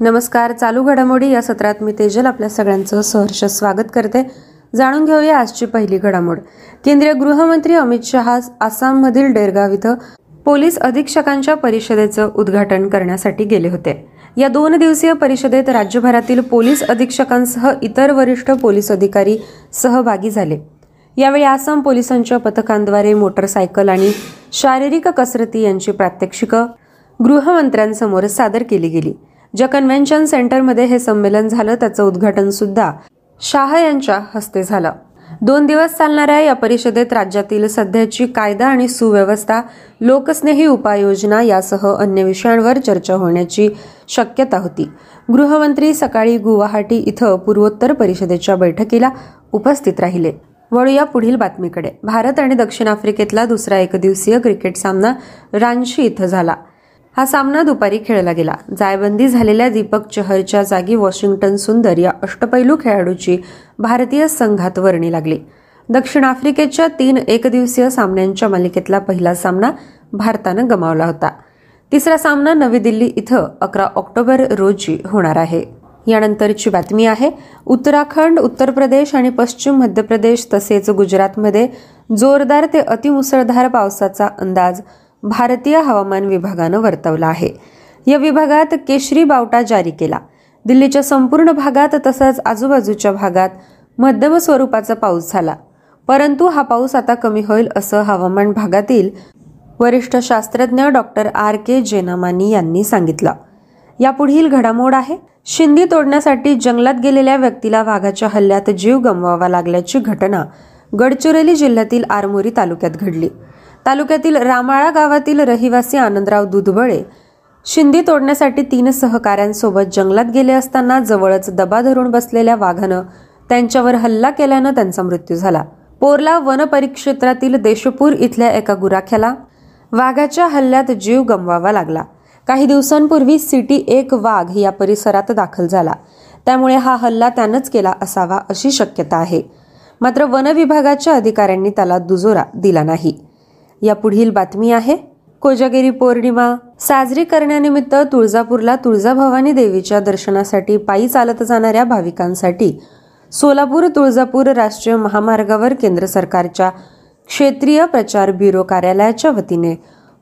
नमस्कार चालू घडामोडी या सत्रात मी तेजल आपल्या सगळ्यांचं सहर्ष स्वागत करते. जाणून घेऊया आजची पहिली घडामोड. केंद्रीय गृहमंत्री अमित शहा आसाममधील डेरगाव इथं पोलीस अधीक्षकांच्या परिषदेचं उद्घाटन करण्यासाठी गेले होते. या दोन दिवसीय परिषदेत राज्यभरातील पोलीस अधीक्षकांसह इतर वरिष्ठ पोलीस अधिकारी सहभागी झाले. यावेळी आसाम पोलिसांच्या पथकांद्वारे मोटरसायकल आणि शारीरिक कसरती यांची प्रात्यक्षिकं गृहमंत्र्यांसमोर सादर केली गेली. ज्या कन्व्हेन्शन सेंटरमध्ये हे संमेलन झालं त्याचं उद्घाटन सुद्धा शाह यांच्या हस्ते झालं. दोन दिवस चालणाऱ्या या परिषदेत राज्यातील सध्याची कायदा आणि सुव्यवस्था लोकस्नेही उपाययोजना यासह अन्य विषयांवर चर्चा होण्याची शक्यता होती. गृहमंत्री सकाळी गुवाहाटी इथं पूर्वोत्तर परिषदेच्या बैठकीला उपस्थित राहिले. वळूया पुढील बातमीकडे. भारत आणि दक्षिण आफ्रिकेतला दुसरा एकदिवसीय क्रिकेट सामना रांची इथं झाला. हा सामना दुपारी खेळला गेला. जायबंदी झालेल्या दीपक चहरच्या जागी वॉशिंग्टन सुंदर या अष्टपैलू खेळाडूची भारतीय संघात वर्णी लागली. दक्षिण आफ्रिकेच्या तीन एकदिवसीय सामन्यांच्या मालिकेतला पहिला सामना भारतानं गमावला होता. तिसरा सामना नवी दिल्ली इथं अकरा ऑक्टोबर रोजी होणार आहे. यानंतरची बातमी आहे उत्तराखंड उत्तर प्रदेश आणि पश्चिम मध्य प्रदेश तसेच गुजरातमध्ये जोरदार ते अतिमुसळधार पावसाचा अंदाज भारतीय हवामान विभागानं वर्तवला आहे. या विभागात केशरी बावटा जारी केला. दिल्लीच्या संपूर्ण भागात तसंच आजूबाजूच्या भागात मध्यम स्वरूपाचा पाऊस झाला. परंतु हा पाऊस आता कमी होईल असं हवामान भागातील वरिष्ठ शास्त्रज्ञ डॉक्टर आर. के. जेनामानी यांनी सांगितलं. यापुढील घडामोड आहे. शिंदी तोडण्यासाठी जंगलात गेलेल्या व्यक्तीला वाघाच्या हल्ल्यात जीव गमवावा लागल्याची घटना गडचिरोली जिल्ह्यातील आरमोरी तालुक्यात घडली. तालुक्यातील रामाळा गावातील रहिवासी आनंदराव दुधबळे शिंदी तोडण्यासाठी तीन सहकाऱ्यांसोबत जंगलात गेले असताना जवळच दबा धरून बसलेल्या वाघानं त्यांच्यावर हल्ला केल्यानं त्यांचा मृत्यू झाला. पोरला वन परिक्षेत्रातील देशपूर इथल्या एका गुराख्याला वाघाच्या हल्ल्यात जीव गमवावा लागला. काही दिवसांपूर्वी सिटी एक वाघ या परिसरात दाखल झाला. त्यामुळे हा हल्ला त्यानंच केला असावा अशी शक्यता आहे. मात्र वन विभागाच्या अधिकाऱ्यांनी त्याला दुजोरा दिला नाही. या पुढील बातमी आहे. कोजागिरी पौर्णिमा. साजरी करण्यानिमित्त तुळजापूरला तुळजाभवानी देवीच्या दर्शनासाठी पायी चालत जाणाऱ्या भाविकांसाठी सोलापूर तुळजापूर राष्ट्रीय महामार्गावर केंद्र सरकारच्या क्षेत्रीय प्रचार ब्युरो कार्यालयाच्या वतीने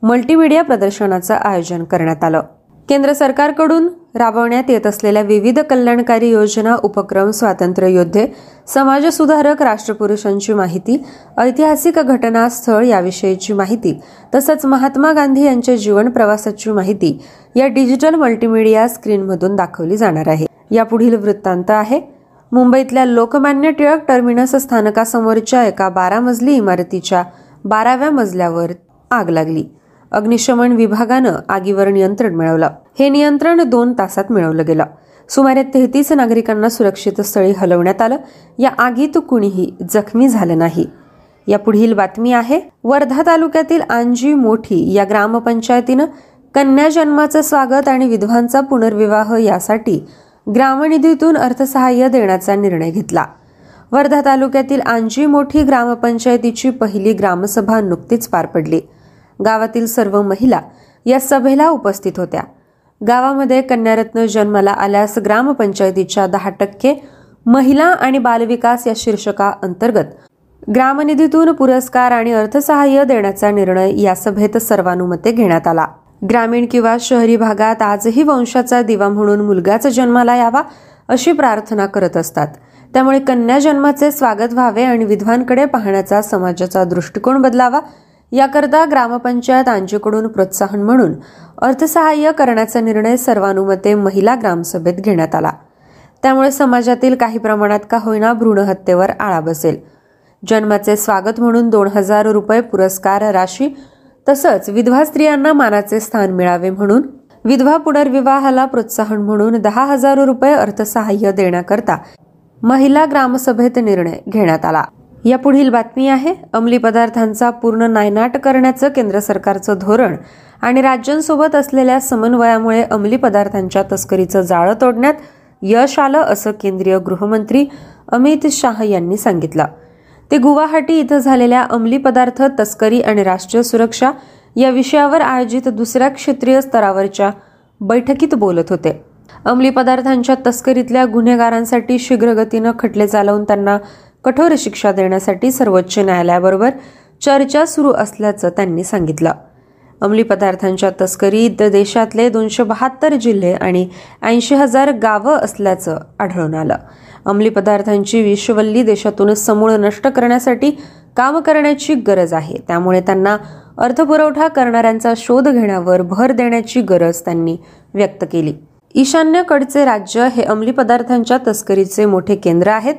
मल्टीमीडिया प्रदर्शनाचं आयोजन करण्यात आलं. केंद्र सरकारकडून राबवण्यात येत असलेल्या विविध कल्याणकारी योजना उपक्रम स्वातंत्र्य योद्धे समाजसुधारक राष्ट्रपुरुषांची माहिती ऐतिहासिक घटनास्थळ याविषयीची माहिती तसंच महात्मा गांधी यांच्या जीवन प्रवासाची माहिती या डिजिटल मल्टीमीडिया स्क्रीनमधून दाखवली जाणार आहे. यापुढील वृत्तांत आहे. मुंबईतल्या लोकमान्य टिळक टर्मिनस स्थानकासमोरच्या एका बारा मजली इमारतीच्या बाराव्या मजल्यावर आग लागली. अग्निशमन विभागानं आगीवर नियंत्रण मिळवलं. हे नियंत्रण दोन तासात मिळवलं गेलं. सुमारे तेहतीस नागरिकांना सुरक्षित स्थळी हलवण्यात आलं. या आगीत कुणीही जखमी झालं नाही. या पुढील बातमी आहे वर्धा तालुक्यातील आंजी मोठी या ग्रामपंचायतीनं कन्या जन्माचं स्वागत आणि विधवांचा पुनर्विवाह यासाठी ग्रामनिधीतून अर्थसहाय्य देण्याचा निर्णय घेतला. वर्धा तालुक्यातील आंजी मोठी ग्रामपंचायतीची पहिली ग्रामसभा नुकतीच पार पडली. गावातील सर्व महिला या सभेला उपस्थित होत्या. गावामध्ये कन्यारत्न जन्माला आल्यास ग्रामपंचायतीच्या दहा टक्के महिला आणि बालविकास या शीर्षका अंतर्गत ग्रामनिधीतून पुरस्कार आणि अर्थसहाय्य देण्याचा निर्णय या सभेत सर्वानुमते घेण्यात आला. ग्रामीण किंवा शहरी भागात आजही वंशाचा दिवा म्हणून मुलगाच जन्माला यावा अशी प्रार्थना करत असतात. त्यामुळे कन्या जन्माचे स्वागत व्हावे आणि विधवांकडे पाहण्याचा समाजाचा दृष्टिकोन बदलावा याकरता ग्रामपंचायत आंजीकडून प्रोत्साहन म्हणून अर्थसहाय्य करण्याचा निर्णय सर्वानुमते महिला ग्रामसभेत घेण्यात आला. त्यामुळे समाजातील काही प्रमाणात का होईना भ्रूणहत्येवर आळा बसेल. जन्माचे स्वागत म्हणून दोन हजार रुपये पुरस्कार राशी तसंच विधवा स्त्रियांना मानाचे स्थान मिळावे म्हणून विधवा पुनर्विवाहाला प्रोत्साहन म्हणून दहा हजार रुपये अर्थसहाय्य देण्याकरता महिला ग्रामसभेत निर्णय घेण्यात आला. या पुढील बातमी आहे. अंमली पदार्थांचा पूर्ण नायनाट करण्याचं केंद्र सरकारचं धोरण आणि राज्यांसोबत असलेल्या समन्वयामुळे अंमली पदार्थांच्या तस्करीचं जाळं तोडण्यात यश आलं असं केंद्रीय गृहमंत्री अमित शाह यांनी सांगितलं. ते गुवाहाटी इथं झालेल्या अंमली पदार्थ तस्करी आणि राष्ट्रीय सुरक्षा या विषयावर आयोजित दुसऱ्या क्षेत्रीय स्तरावरच्या बैठकीत बोलत होते. अंमली पदार्थांच्या तस्करीतल्या गुन्हेगारांसाठी शीघ्रगतीनं खटले चालवून त्यांना कठोर शिक्षा देण्यासाठी सर्वोच्च न्यायालयाबरोबर चर्चा सुरू असल्याचं त्यांनी सांगितलं. अंमली पदार्थांच्या तस्करीत देशातले दोनशे बहात्तर जिल्हे आणि ऐंशी हजार गावं असल्याचं आढळून आलं. अंमली पदार्थांची विश्ववल्ली देशातून समूळ नष्ट करण्यासाठी काम करण्याची गरज आहे. त्यामुळे त्यांना अर्थपुरवठा करणाऱ्यांचा शोध घेण्यावर भर देण्याची गरज त्यांनी व्यक्त केली. ईशान्यकडचे राज्य हे अंमली पदार्थांच्या तस्करीचे मोठे केंद्र आहेत.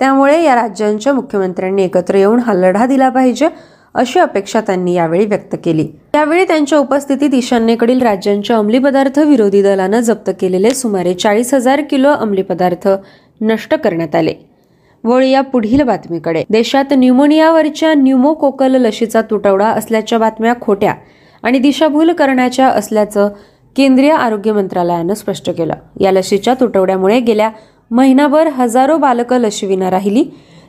त्यामुळे या राज्यांच्या मुख्यमंत्र्यांनी एकत्र येऊन हा लढा दिला पाहिजे अशी अपेक्षा त्यांनी यावेळी व्यक्त केली. यावेळी त्यांच्या उपस्थितीत ईशान्येकडील राज्यांच्या अंमली पदार्थ विरोधी दलानं जप्त केलेले सुमारे चाळीस हजार किलो अंमली पदार्थ नष्ट करण्यात आले. वळ या पुढील बातमीकडे. देशात न्यूमोनियावरच्या न्यूमोकोकल लशीचा तुटवडा असल्याच्या बातम्या खोट्या आणि दिशाभूल करण्याच्या असल्याचं केंद्रीय आरोग्य मंत्रालयानं स्पष्ट केलं. या लशीच्या तुटवड्यामुळे गेल्या महिनाभर हजारो बालकं लशीविना राहिली.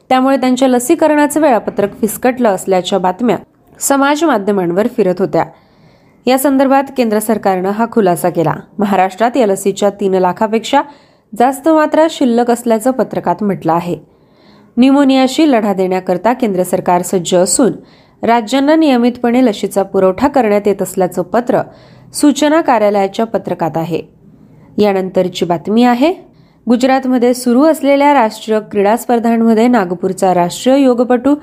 त्यामुळे त्यांच्या लसीकरणाचं वेळापत्रक फिसकटलं असल्याच्या बातम्या समाज माध्यमांवर फिरत होत्या. या संदर्भात केंद्र सरकारनं हा खुलासा केला. महाराष्ट्रात या लसीच्या तीन लाखापेक्षा जास्त मात्रा शिल्लक असल्याचं पत्रकात म्हटलं आहे. न्यूमोनियाशी लढा देण्याकरता केंद्र सरकार सज्ज असून राज्यांना नियमितपणे लशीचा पुरवठा करण्यात येत असल्याचं पत्र सूचना कार्यालयाच्या पत्रकात आहे. यानंतरची बातमी आहे. गुजरातमध्ये सुरू असलेल्या राष्ट्रीय क्रीडा स्पर्धांमध्ये नागपूरचा राष्ट्रीय योगपटू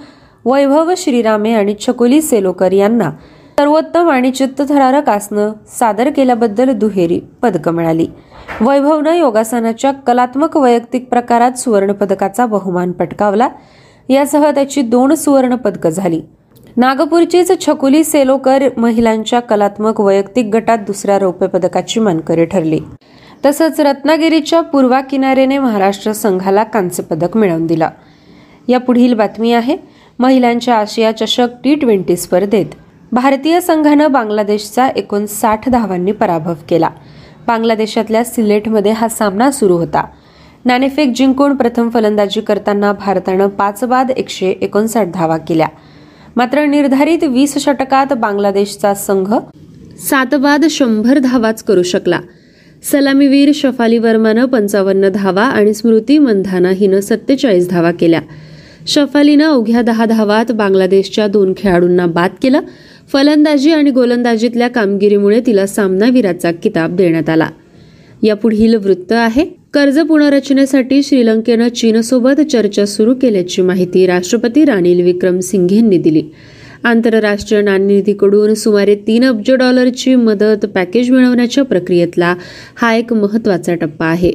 वैभव श्रीरामे आणि छकुली सेलोकर यांना सर्वोत्तम आणि चित्तथरारक आसनं सादर केल्याबद्दल दुहेरी पदकं मिळाली. वैभवनं योगासनाच्या कलात्मक वैयक्तिक प्रकारात सुवर्ण पदकाचा बहुमान पटकावला. यासह त्याची दोन सुवर्ण पदकं झाली. नागपूरचीच छकुली सेलोकर महिलांच्या कलात्मक वैयक्तिक गटात दुसऱ्या रौप्य पदकाची मानकरी ठरली. तसंच रत्नागिरीच्या पूर्वा किनारेने महाराष्ट्र संघाला कांस्य पदक मिळवून दिलं. या पुढील बातमी आहे महिलांच्या आशिया चषक टी ट्वेंटी स्पर्धेत भारतीय संघानं बांगलादेशचा एकोणसाठ धावांनी पराभव केला. बांगलादेशातल्या सिलेटमध्ये हा सामना सुरू होता. नाणेफेक जिंकून प्रथम फलंदाजी करताना भारतानं पाच बाद एकशे एकोणसाठ धावा केल्या. मात्र निर्धारित वीस षटकात बांगलादेशचा संघ सात बाद शंभर धावाच करू शकला. सलामीवीर शफाली वर्मानं पंचावन्न धावा आणि स्मृती मंधाना हिनं सत्तेचाळीस धावा केल्या. शफालीनं अवघ्या दहा धावात बांगलादेशच्या दोन खेळाडूंना बाद केलं. फलंदाजी आणि गोलंदाजीतल्या कामगिरीमुळे तिला सामनावीराचा किताब देण्यात आला. या पुढील वृत्त आहे. कर्ज पुनर्रचनेसाठी श्रीलंकेनं चीनसोबत चर्चा सुरू केल्याची माहिती राष्ट्रपती रानिल विक्रम सिंघेंनी दिली. आंतरराष्ट्रीय नाणेनिधीकडून सुमारे तीन अब्ज डॉलरची मदत पॅकेज मिळवण्याच्या प्रक्रियेतला हा एक महत्त्वाचा टप्पा आहे.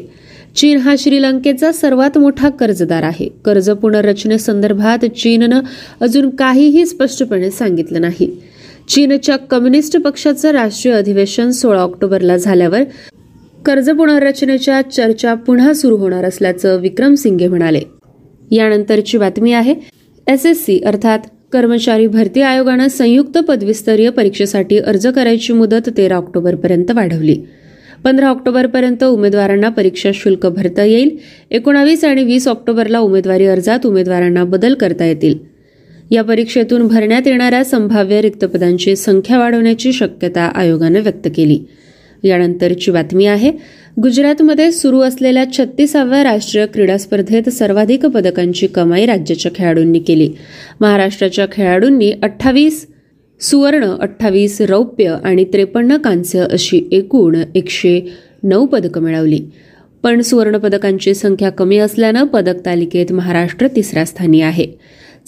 चीन हा श्रीलंकेचा सर्वात मोठा कर्जदार आहे. कर्ज पुनर्रचनेसंदर्भात चीननं अजून काहीही स्पष्टपणे सांगितलं नाही. चीनच्या कम्युनिस्ट पक्षाचं राष्ट्रीय अधिवेशन सोळा ऑक्टोबरला झाल्यावर कर्ज पुनर्रचनेच्या चर्चा पुन्हा सुरू होणार असल्याचं विक्रम सिंघे म्हणाले. यानंतरची बातमी आहे. एस एस सी अर्थात कर्मचारी भरती आयोगानं संयुक्त पदवीस्तरीय परीक्षेसाठी अर्ज करायची मुदत तेरा ऑक्टोबरपर्यंत वाढवली. पंधरा ऑक्टोबरपर्यंत उमेदवारांना परीक्षा शुल्क भरता येईल. एकोणावीस आणि वीस ऑक्टोबरला उमेदवारी अर्जात उमेदवारांना बदल करता येतील. या परीक्षेतून भरण्यात येणाऱ्या संभाव्य रिक्त पदांची संख्या वाढवण्याची शक्यता आयोगानं व्यक्त केली. यानंतरची बातमी आहे. गुजरातमध्ये सुरू असलेल्या छत्तीसाव्या राष्ट्रीय क्रीडा स्पर्धेत सर्वाधिक पदकांची कमाई राज्याच्या खेळाडूंनी केली. महाराष्ट्राच्या खेळाडूंनी अठ्ठावीस सुवर्ण अठ्ठावीस रौप्य आणि त्रेपन्न कांस्य अशी एकूण एकशे नऊ पदकं मिळवली. पण सुवर्णपदकांची संख्या कमी असल्यानं पदक तालिकेत महाराष्ट्र तिसऱ्या स्थानी आहे.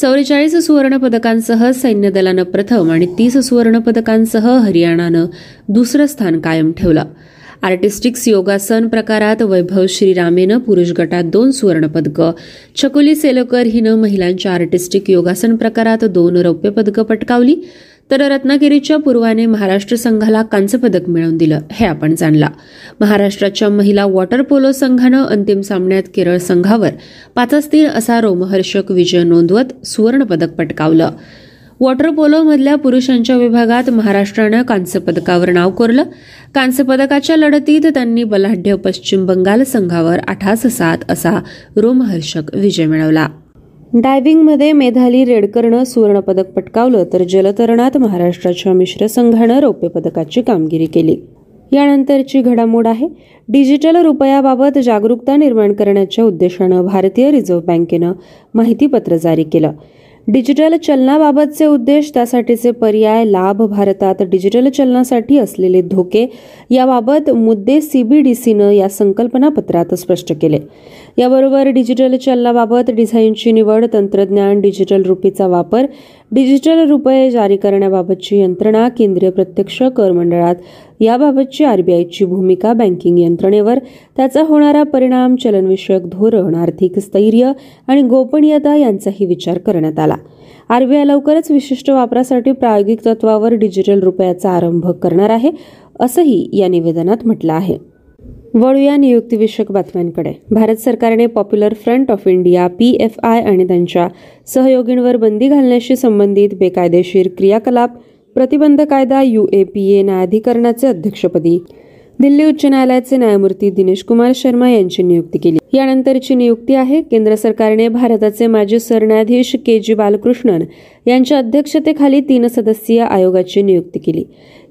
चौवेचाळीस सुवर्ण पदकांसह सैन्य दलानं प्रथम आणि तीस सुवर्ण पदकांसह हरियाणानं दुसरं स्थान कायम ठेवलं. आर्टिस्टिक्स योगासन प्रकारात वैभव श्रीरामेनं पुरुष गटात दोन सुवर्णपदकं छकुली सेलोकर हिनं महिलांच्या आर्टिस्टिक योगासन प्रकारात दोन रौप्य पदकं पटकावली. तर रत्नागिरीच्या पूर्वाने महाराष्ट्र संघाला कांस्य पदक मिळवून दिलं हे आपण जाणला. महाराष्ट्राच्या महिला वॉटर पोलो संघानं अंतिम सामन्यात केरळ संघावर पाचच तीन असा रोमहर्षक विजय नोंदवत सुवर्ण पदक पटकावलं. वॉटर पोलोमधल्या पुरुषांच्या विभागात महाराष्ट्रानं कांस्य पदकावर नाव कोरलं. कांस्य पदकाच्या लढतीत त्यांनी बलाढ्य पश्चिम बंगाल संघावर आठास सात असा रोमहर्षक विजय मिळवला. डायव्हिंगमध्ये मेधाली रेडकरनं सुवर्णपदक पटकावलं तर जलतरणात महाराष्ट्राच्या मिश्र संघानं रौप्य पदकाची कामगिरी केली. यानंतरची घडामोड आहे. डिजिटल रुपयाबाबत जागरूकता निर्माण करण्याच्या उद्देशानं भारतीय रिझर्व्ह बँकेनं माहितीपत्र जारी केलं. डिजिटल चलनाबाबतचे उद्देश त्यासाठीचे पर्याय लाभ भारतात डिजिटल चलनासाठी असलेले धोके याबाबत मुद्दे सीबीडीसीनं या संकल्पनापत्रात स्पष्ट केले. याबरोबर डिजिटल चलनाबाबत डिझाईनची निवड तंत्रज्ञान डिजिटल रुपीचा वापर डिजिटल रुपये जारी करण्याबाबतची यंत्रणा केंद्रीय प्रत्यक्ष कर मंडळात याबाबतची आरबीआयची भूमिका बँकिंग यंत्रणेवर त्याचा होणारा परिणाम चलनविषयक धोरण आर्थिक स्थैर्य आणि गोपनीयता यांचाही विचार करण्यात आला. आरबीआय लवकरच विशिष्ट वापरासाठी प्रायोगिक तत्वावर डिजिटल रुपयाचा आरंभ करणार आहे असंही या निवेदनात म्हटलं आहे. वळूया नियुक्तीविषयक बातम्यांकडे. भारत सरकारने Popular Front of India P F I आणि त्यांच्या सहयोगींवर बंदी घालण्याशी संबंधित बेकायदेशीर क्रियाकलाप प्रतिबंध कायदा यू ए पी ए न्यायाधिकरणाचे अध्यक्षपदी. दिल्ली उच्च न्यायालयाचे न्यायमूर्ती दिनेश कुमार शर्मा यांची नियुक्ती केली. यानंतरची नियुक्ती आहे केंद्र सरकारने भारताचे माजी सरन्यायाधीश के जी बालकृष्णन यांच्या अध्यक्षतेखाली तीन सदस्यीय आयोगाची नियुक्ती केली.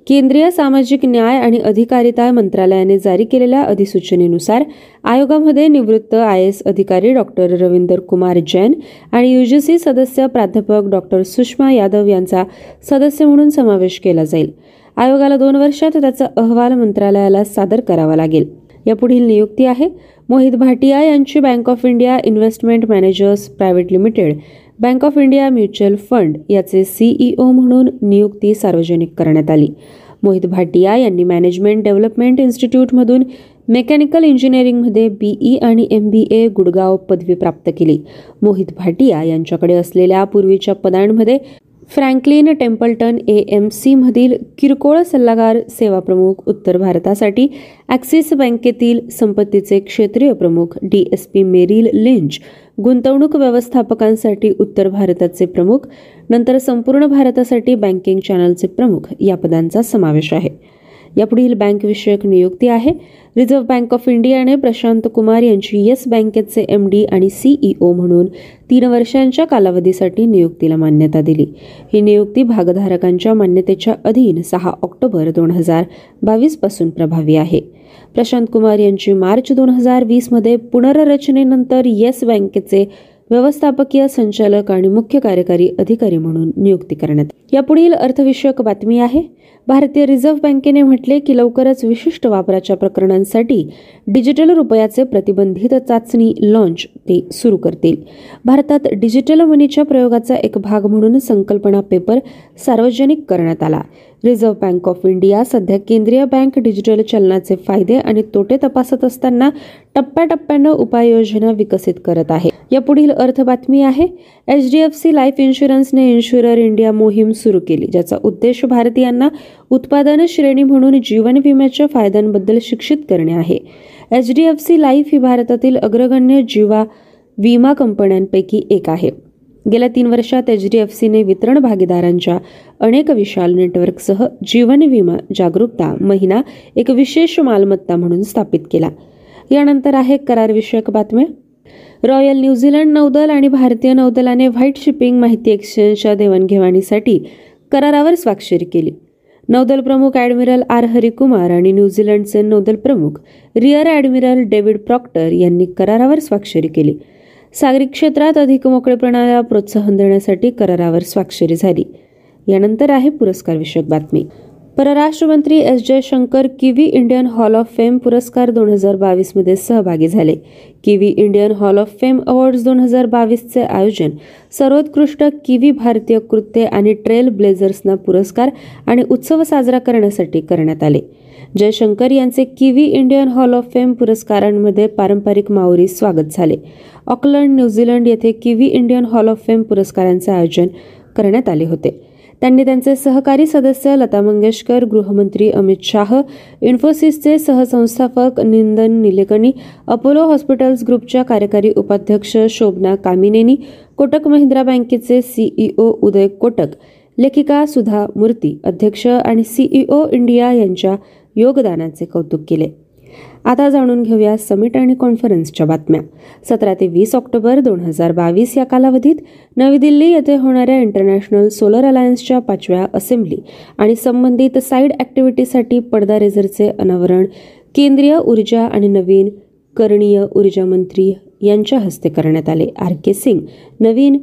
केंद्रीय सामाजिक न्याय आणि अधिकारिता मंत्रालयाने जारी केलेल्या अधिसूचनेनुसार आयोगामध्ये निवृत्त आय एस अधिकारी डॉक्टर रवींदर कुमार जैन आणि युजीसी सदस्य प्राध्यापक डॉक्टर सुषमा यादव यांचा सदस्य म्हणून समावेश केला जाईल. आयोगाला दोन वर्षात त्याचा अहवाल मंत्रालयाला सादर करावा लागेल. यापुढील नियुक्ती आहे. मोहित भाटिया यांची Bank of India Investment Managers Private Limited Bank of India Mutual Fund याचे सीईओ म्हणून नियुक्ती सार्वजनिक करण्यात आली. मोहित भाटिया यांनी मॅनेजमेंट डेव्हलपमेंट इन्स्टिट्यूटमधून मेकॅनिकल इंजिनिअरिंगमध्ये बीई आणि एम बी ए गुडगाव पदवी प्राप्त केली. मोहित भाटिया यांच्याकडे असलेल्या पूर्वीच्या पदांमध्ये फ्रँकलिन टेम्पल्टन ए एम सीमधील किरकोळ सल्लागार सेवा प्रमुख उत्तर भारतासाठी ॲक्सिस बँकेतील संपत्तीचे क्षेत्रीय प्रमुख D S P Merrill Lynch गुंतवणूक व्यवस्थापकांसाठी उत्तर भारताचे प्रमुख नंतर संपूर्ण भारतासाठी बँकिंग चॅनलचे प्रमुख या पदांचा समावेश आहे. यापुढील बँक विषयक नियुक्ती आहे. रिझर्व्ह बँक ऑफ इंडियाने प्रशांत कुमार यांची येस बँकेचे एम डी आणि सीईओ म्हणून तीन वर्षांच्या कालावधीसाठी नियुक्तीला मान्यता दिली. ही नियुक्ती भागधारकांच्या मान्यतेच्या अधीन सहा ऑक्टोबर दोन हजार बावीसपासून प्रभावी आहे. प्रशांत कुमार यांची मार्च दोन हजार वीसमध्ये पुनर्रचनेनंतर येस बँकेचे व्यवस्थापकीय संचालक आणि मुख्य कार्यकारी अधिकारी म्हणून नियुक्ती करण्यात यापुढील अर्थविषयक बातमी आहे भारतीय रिझर्व्ह बँकेने म्हटले की लवकरच विशिष्ट वापराच्या प्रकरणांसाठी डिजिटल रुपयाचे प्रतिबंधित चाचणी लॉन्च ते सुरू करतील. भारतात डिजिटल मनीच्या प्रयोगाचा एक भाग म्हणून संकल्पना पेपर सार्वजनिक करण्यात आला. रिझर्व्ह बँक ऑफ इंडिया सध्या केंद्रीय बँक डिजिटल चलनाचे फायदे आणि तोटे तपासत असताना टप्प्याटप्प्यानं उपाययोजना विकसित करत आहे. या पुढील अर्थ बातमी आहे H D F C life इन्शुरन्सने insurer India मोहीम सुरू केली ज्याचा उद्देश भारतीयांना उत्पादन श्रेणी म्हणून जीवन विम्याच्या फायद्यांबद्दल शिक्षित करणे आहे. H D F C life ही भारतातील अग्रगण्य जीवा विमा कंपन्यांपैकी एक आहे. गेल्या तीन वर्षात एच डी एफ सीने वितरण भागीदारांच्या अनेक विशाल नेटवर्कसह जीवन विमा जागरूकता महिना एक विशेष मालमत्ता म्हणून स्थापित केला. यानंतर आहे करारविषयक बातम्या. रॉयल न्यूझीलंड नौदल आणि भारतीय नौदलाने व्हाईट शिपिंग माहिती एक्सचेंजच्या देवाणघेवाणीसाठी करारावर स्वाक्षरी केली. नौदल प्रमुख ॲडमिरल आर. हरिकुमार आणि न्यूझीलंडचे नौदल प्रमुख रिअर ॲडमिरल डेव्हिड प्रॉक्टर यांनी करारावर स्वाक्षरी केली. सागरी क्षेत्रात अधिक मोकळेपणाला प्रोत्साहन देण्यासाठी करारावर स्वाक्षरी झाली. यानंतर आहे पुरस्कार विषयक बातमी. परराष्ट्र मंत्री S Jaishankar Kiwi Indian Hall of Fame पुरस्कार दोन हजार बावीसमध्ये सहभागी झाले. Kiwi Indian Hall of Fame awards दोन हजार बावीसचे आयोजन सर्वोत्कृष्ट किवी भारतीय कृत्य आणि ट्रेल ब्लेझर्सना पुरस्कार आणि उत्सव साजरा करण्यासाठी करण्यात आले. जयशंकर यांचे Kiwi Indian Hall of Fame पुरस्कारांमध्ये पारंपरिक माओरी स्वागत झाले. ऑकलंड न्यूझीलंड येथे Kiwi Indian Hall of Fame पुरस्कारांचे आयोजन करण्यात आले होते. त्यांनी त्यांचे सहकारी सदस्य लता मंगेशकर गृहमंत्री अमित शाह इन्फोसिसचे सहसंस्थापक निंदन निलेकणी अपोलो हॉस्पिटल्स ग्रुपच्या कार्यकारी उपाध्यक्ष शोभना कामिनेनी कोटक महिंद्रा बँकेचे सीईओ उदय कोटक लेखिका सुधा मूर्ती अध्यक्ष आणि सीईओ इंडिया यांच्या योगदानाचे कौतुक केले. आता जाणून घेऊया समिट आणि कॉन्फरन्सच्या बातम्या. सतरा ते वीस ऑक्टोबर दोन हजार बावीस या कालावधीत नवी दिल्ली येथे होणाऱ्या इंटरनॅशनल सोलर अलायन्सच्या पाचव्या असेंब्ली आणि संबंधित साईड ॲक्टिव्हिटीसाठी पडदा रेझरचे अनावरण केंद्रीय ऊर्जा आणि नवीन करणीय ऊर्जा मंत्री यांच्या हस्ते करण्यात आले. आर. के. सिंग नवीन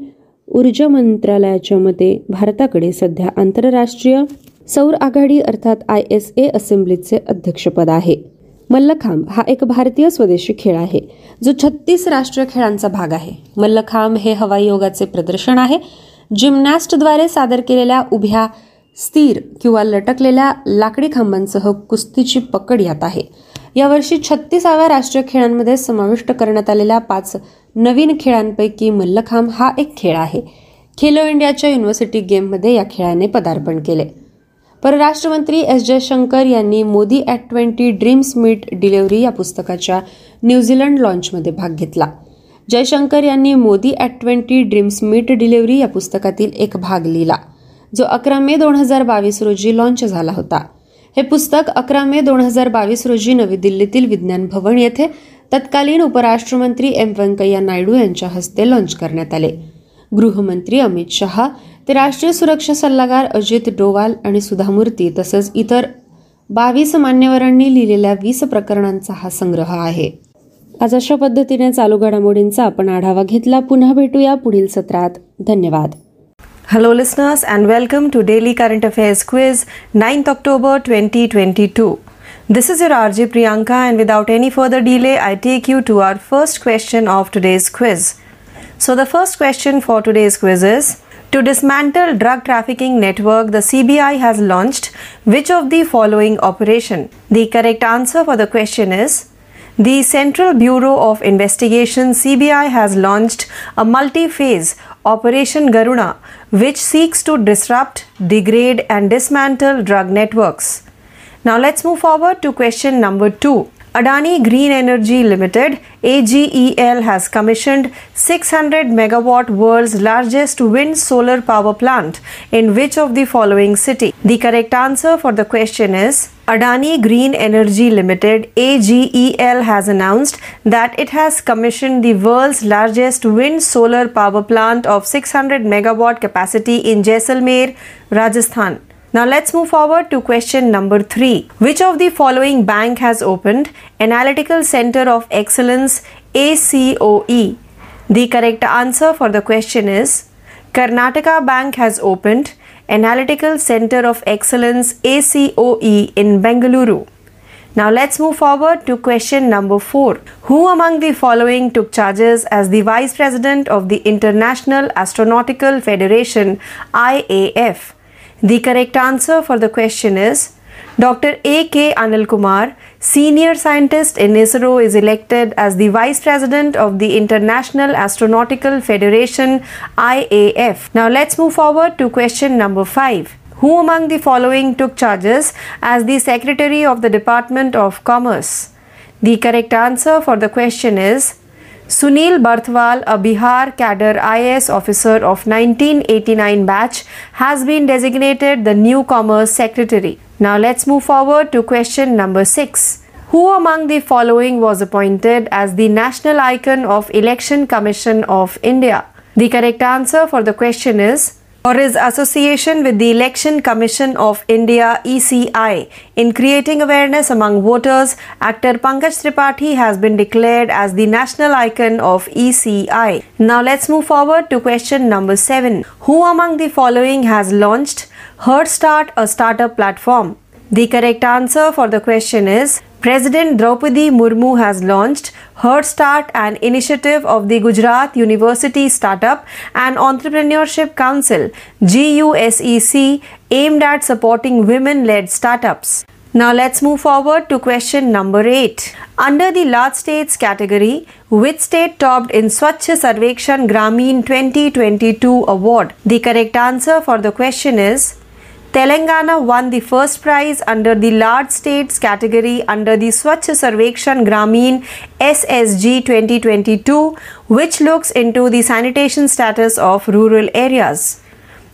ऊर्जा मंत्रालयाच्या मते भारताकडे सध्या आंतरराष्ट्रीय सौर आघाडी अर्थात आय एस ए असेंब्लीचे अध्यक्षपद आहे. मल्लखांब हा एक भारतीय स्वदेशी खेळ आहे जो छत्तीस राष्ट्रीय खेळांचा भाग आहे. मल्लखांब हे हवाई योगाचे प्रदर्शन आहे. जिमनॅस्टद्वारे सादर केलेल्या उभ्या स्थिर किंवा लटकलेल्या लाकडी खांबांसह कुस्तीची पकड यात आहे. यावर्षी छत्तीसाव्या राष्ट्रीय खेळांमध्ये समाविष्ट करण्यात आलेल्या पाच नवीन खेळांपैकी मल्लखांब हा एक खेळ आहे. खेलो इंडियाच्या युनिव्हर्सिटी गेममध्ये या खेळाने पदार्पण केले. परराष्ट्रमंत्री एस जयशंकर यांनी Modi at twenty Dreams Meet Delivery या पुस्तकाच्या न्यूझीलंड लॉन्चमध्ये भाग घेतला. जयशंकर यांनी Modi at twenty Dreams Meet Delivery या पुस्तकातील एक भाग लिहिला जो अकरा मे दोन हजार बावीस रोजी लॉन्च झाला होता. हे पुस्तक अकरा मे दोन हजार बावीस रोजी नवी दिल्लीतील विज्ञान भवन येथे तत्कालीन उपराष्ट्रमंत्री एम व्यंकय्या नायडू यांच्या हस्ते लॉन्च करण्यात आले. गृहमंत्री अमित शहा ते राष्ट्रीय सुरक्षा सल्लागार अजित डोवाल आणि सुधा मूर्ती तसंच इतर बावीस मान्यवरांनी लिहिलेल्या वीस प्रकरणांचा हा संग्रह आहे. आज अशा पद्धतीने चालू घडामोडींचा आपण आढावा घेतला. पुन्हा भेटूया पुढील सत्रात. धन्यवाद. Hello listeners and welcome to daily current affairs quiz ninth October twenty twenty two this is your R J Priyanka and without any further delay I take you to our first question of today's quiz so the first question for today's quiz is To dismantle drug trafficking network, the CBI has launched which of the following operation? The correct answer for the question is the Central Bureau of Investigation CBI has launched a multi-phase Operation Garuna which seeks to disrupt, degrade and dismantle drug networks. Now let's move forward to question number 2. Adani Green Energy Limited AGEL has commissioned 600 megawatt world's largest wind solar power plant in which of the following city? The correct answer for the question is Adani Green Energy Limited AGEL has announced that it has commissioned the world's largest wind solar power plant of 600 megawatt capacity in Jaisalmer, Rajasthan. Now let's move forward to question number 3. Which of the following bank has opened Analytical Center of Excellence ACOE? The correct answer for the question is Karnataka Bank has opened Analytical Center of Excellence ACOE in Bengaluru. Now let's move forward to question number 4. Who among the following took charges as the Vice President of the International Astronautical Federation IAF? The correct answer for the question is Dr. A. K. Anil Kumar, Senior Scientist in ISRO, is elected as the Vice President of the International Astronautical Federation IAF. Now let's move forward to question number 5. Who among the following took charges as the Secretary of the Department of Commerce? The correct answer for the question is Sunil Barthwal, a Bihar cadre IAS officer of 1989 batch, has been designated the new Commerce Secretary. Now let's move forward to question number 6. Who among the following was appointed as the national icon of Election Commission of India? The correct answer for the question is for his association with the Election Commission of India ECI in creating awareness among voters, actor Pankaj Tripathi has been declared as the national icon of ECI. Now let's move forward to question number 7. Who among the following has launched Herd Start, a startup platform? The correct answer for the question is President Draupadi Murmu has launched Herd Start, an initiative of the Gujarat University Startup and Entrepreneurship Council GUSEC aimed at supporting women led startups. Now let's move forward to question number 8. Under the large states category, which state topped in Swachh Sarvekshan Gramin 2022 award? The correct answer for the question is Telangana won the first prize under the large states category under the Swachh Sarvekshan Gramin SSG 2022, which looks into the sanitation status of rural areas.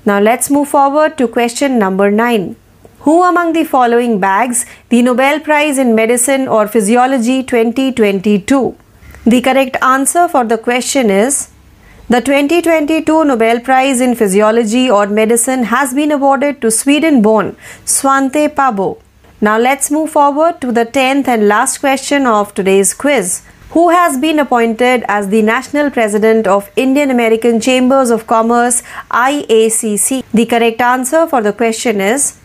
Now let's move forward to question number 9. Who among the following bags the Nobel Prize in Medicine or Physiology 2022? The correct answer for the question is the 2022 Nobel Prize in Physiology or Medicine has been awarded to Sweden born Swante Pabo. Now let's move forward to the 10th and last question of today's quiz. Who has been appointed as the National President of Indian American Chambers of Commerce IACC? The correct answer for the question is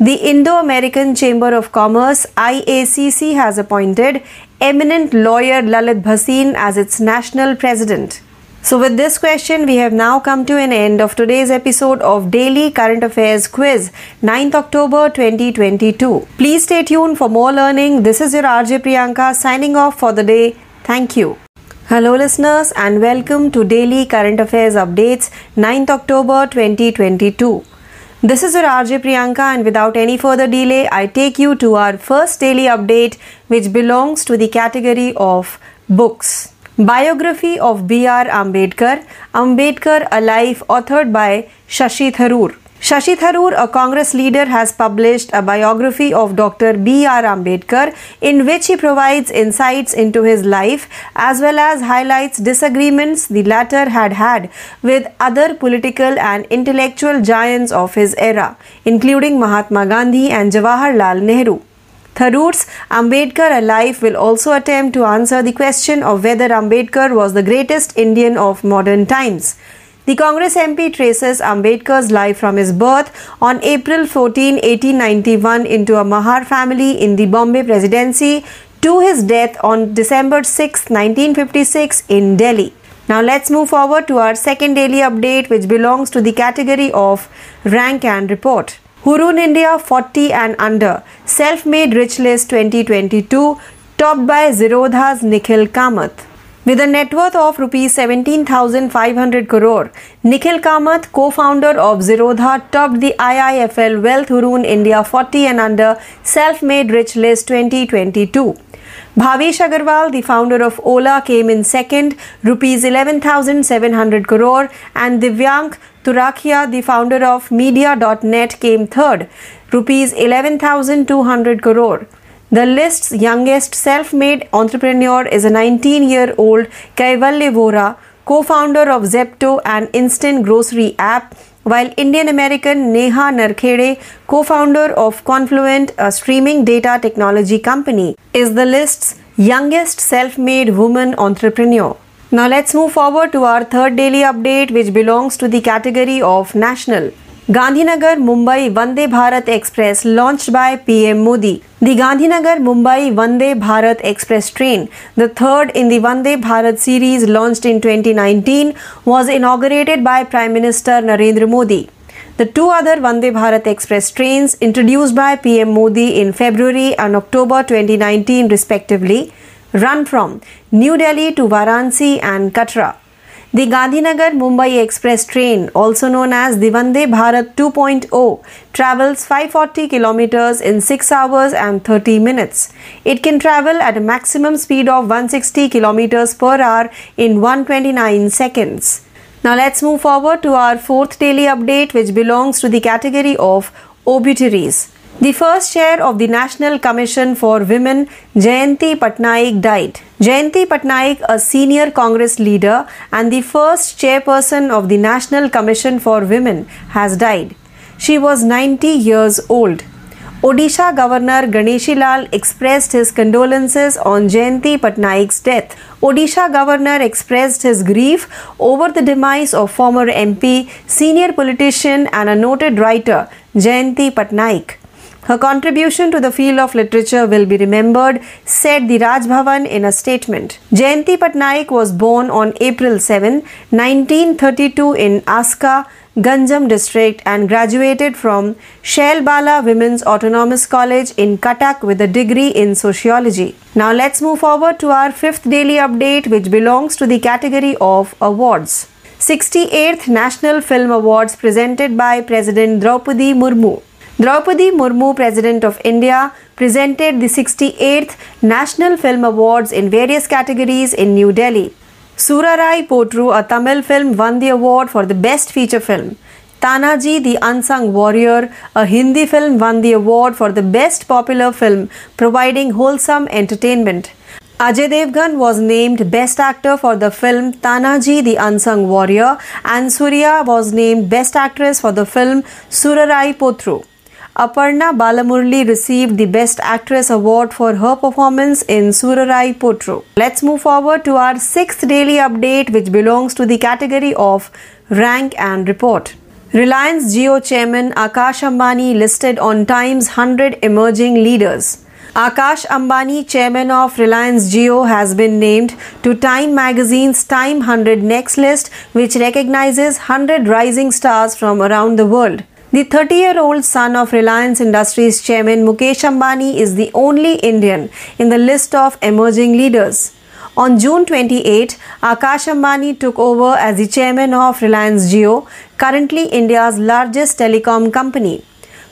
the Indo American Chamber of Commerce IACC has appointed eminent lawyer Lalit Bhasin as its national president. So, with this question, we have now come to an end of today's episode of Daily Current Affairs Quiz, 9th October 2022. Please stay tuned for more learning. This is your RJ Priyanka signing off for the day. Thank you. Hello, listeners, and welcome to Daily Current Affairs Updates, 9th October 2022. This is your RJ Priyanka, and without any further delay, I take you to our first daily update, which belongs to the category of books. Biography of B.R. Ambedkar, Ambedkar A Life, authored by Shashi Tharoor. Shashi Tharoor, a Congress leader, has published a biography of Dr. B.R. Ambedkar in which he provides insights into his life as well as highlights disagreements the latter had had with other political and intellectual giants of his era, including Mahatma Gandhi and Jawaharlal Nehru. Tharoor's Ambedkar Alive will also attempt to answer the question of whether Ambedkar was the greatest Indian of modern times. The Congress MP traces Ambedkar's life from his birth on April 14, 1891 into a Mahar family in the Bombay Presidency to his death on December 6, 1956 in Delhi. Now let's move forward to our second daily update which belongs to the category of rank and report. Hurun India 40 and under Self-Made Rich List 2022 topped by Zerodha's Nikhil Kamath. With a net worth of rupees 17,500 crore, Nikhil Kamath, co-founder of Zerodha, topped the IIFL Wealth Hurun India 40 and under Self-Made Rich List 2022. Bhavish Agarwal, the founder of Ola, came in second, rupees 11,700 crore, and Divyank Turakhia, the founder of Media.net, came third, rupees 11,200 crore. The list's youngest self made entrepreneur is a 19 year old Kaivalya Vora, co founder of Zepto, an instant grocery app, while Indian American Neha Narkhede, co founder of Confluent, a streaming data technology company, is the list's youngest self made woman entrepreneur. Now let's move forward to our third daily update, which belongs to the category of national. Gandhinagar Mumbai Vande Bharat Express launched by PM Modi. The Gandhinagar Mumbai Vande Bharat Express train, the third in the Vande Bharat series launched in 2019, was inaugurated by Prime Minister Narendra Modi. The two other Vande Bharat Express trains introduced by PM Modi in February and October 2019 respectively run from New Delhi to Varanasi and Katra. The Gandhinagar Mumbai Express train, also known as the Bharat 2.0, travels 540 kilometers in 6 hours and 30 minutes. It can travel at a maximum speed of 160 kilometers per hour in 129 seconds. Now let's move forward to our fourth daily update which belongs to the category of obituaries. The first chair of the National Commission for Women, Jayanti Patnaik, died. Jayanti Patnaik, a senior Congress leader and the first chairperson of the National Commission for Women, has died. She was 90 years old. Odisha Governor Ganeshilal expressed his condolences on Jayanti Patnaik's death. Odisha Governor expressed his grief over the demise of former MP, senior politician, and a noted writer, Jayanti Patnaik. Her contribution to the field of literature will be remembered, said the Raj Bhavan in a statement. Jayanti Patnaik was born on April 7, 1932 in Aska, Ganjam district and graduated from Shailbala Women's Autonomous College in Cuttack with a degree in sociology. Now let's move forward to our fifth daily update which belongs to the category of awards. 68th National Film Awards presented by President Draupadi Murmu. Draupadi Murmu, President of India, presented the 68th National Film Awards in various categories in New Delhi. Surarai Potru, a Tamil film, won the award for the Best Feature Film. Tanaji the Unsung Warrior, a Hindi film, won the award for the Best Popular Film, providing wholesome entertainment. Ajay Devgan was named Best Actor for the film Tanaji the Unsung Warrior, and Surya was named Best Actress for the film Surarai Potru. Aparna Balamurli received the Best Actress award for her performance in Surarai Potru. Let's move forward to our sixth daily update, which belongs to the category of Rank and Report. Reliance Geo Chairman Akash Ambani listed on Times 100 Emerging Leaders. Akash Ambani, chairman of Reliance Geo, has been named to Time magazine's Time 100 Next list, which recognizes 100 rising stars from around the world. The 30 year old son of Reliance Industries chairman Mukesh Ambani is the only Indian in the list of emerging leaders. On June 28, Akash Ambani took over as the chairman of Reliance Jio, currently India's largest telecom company.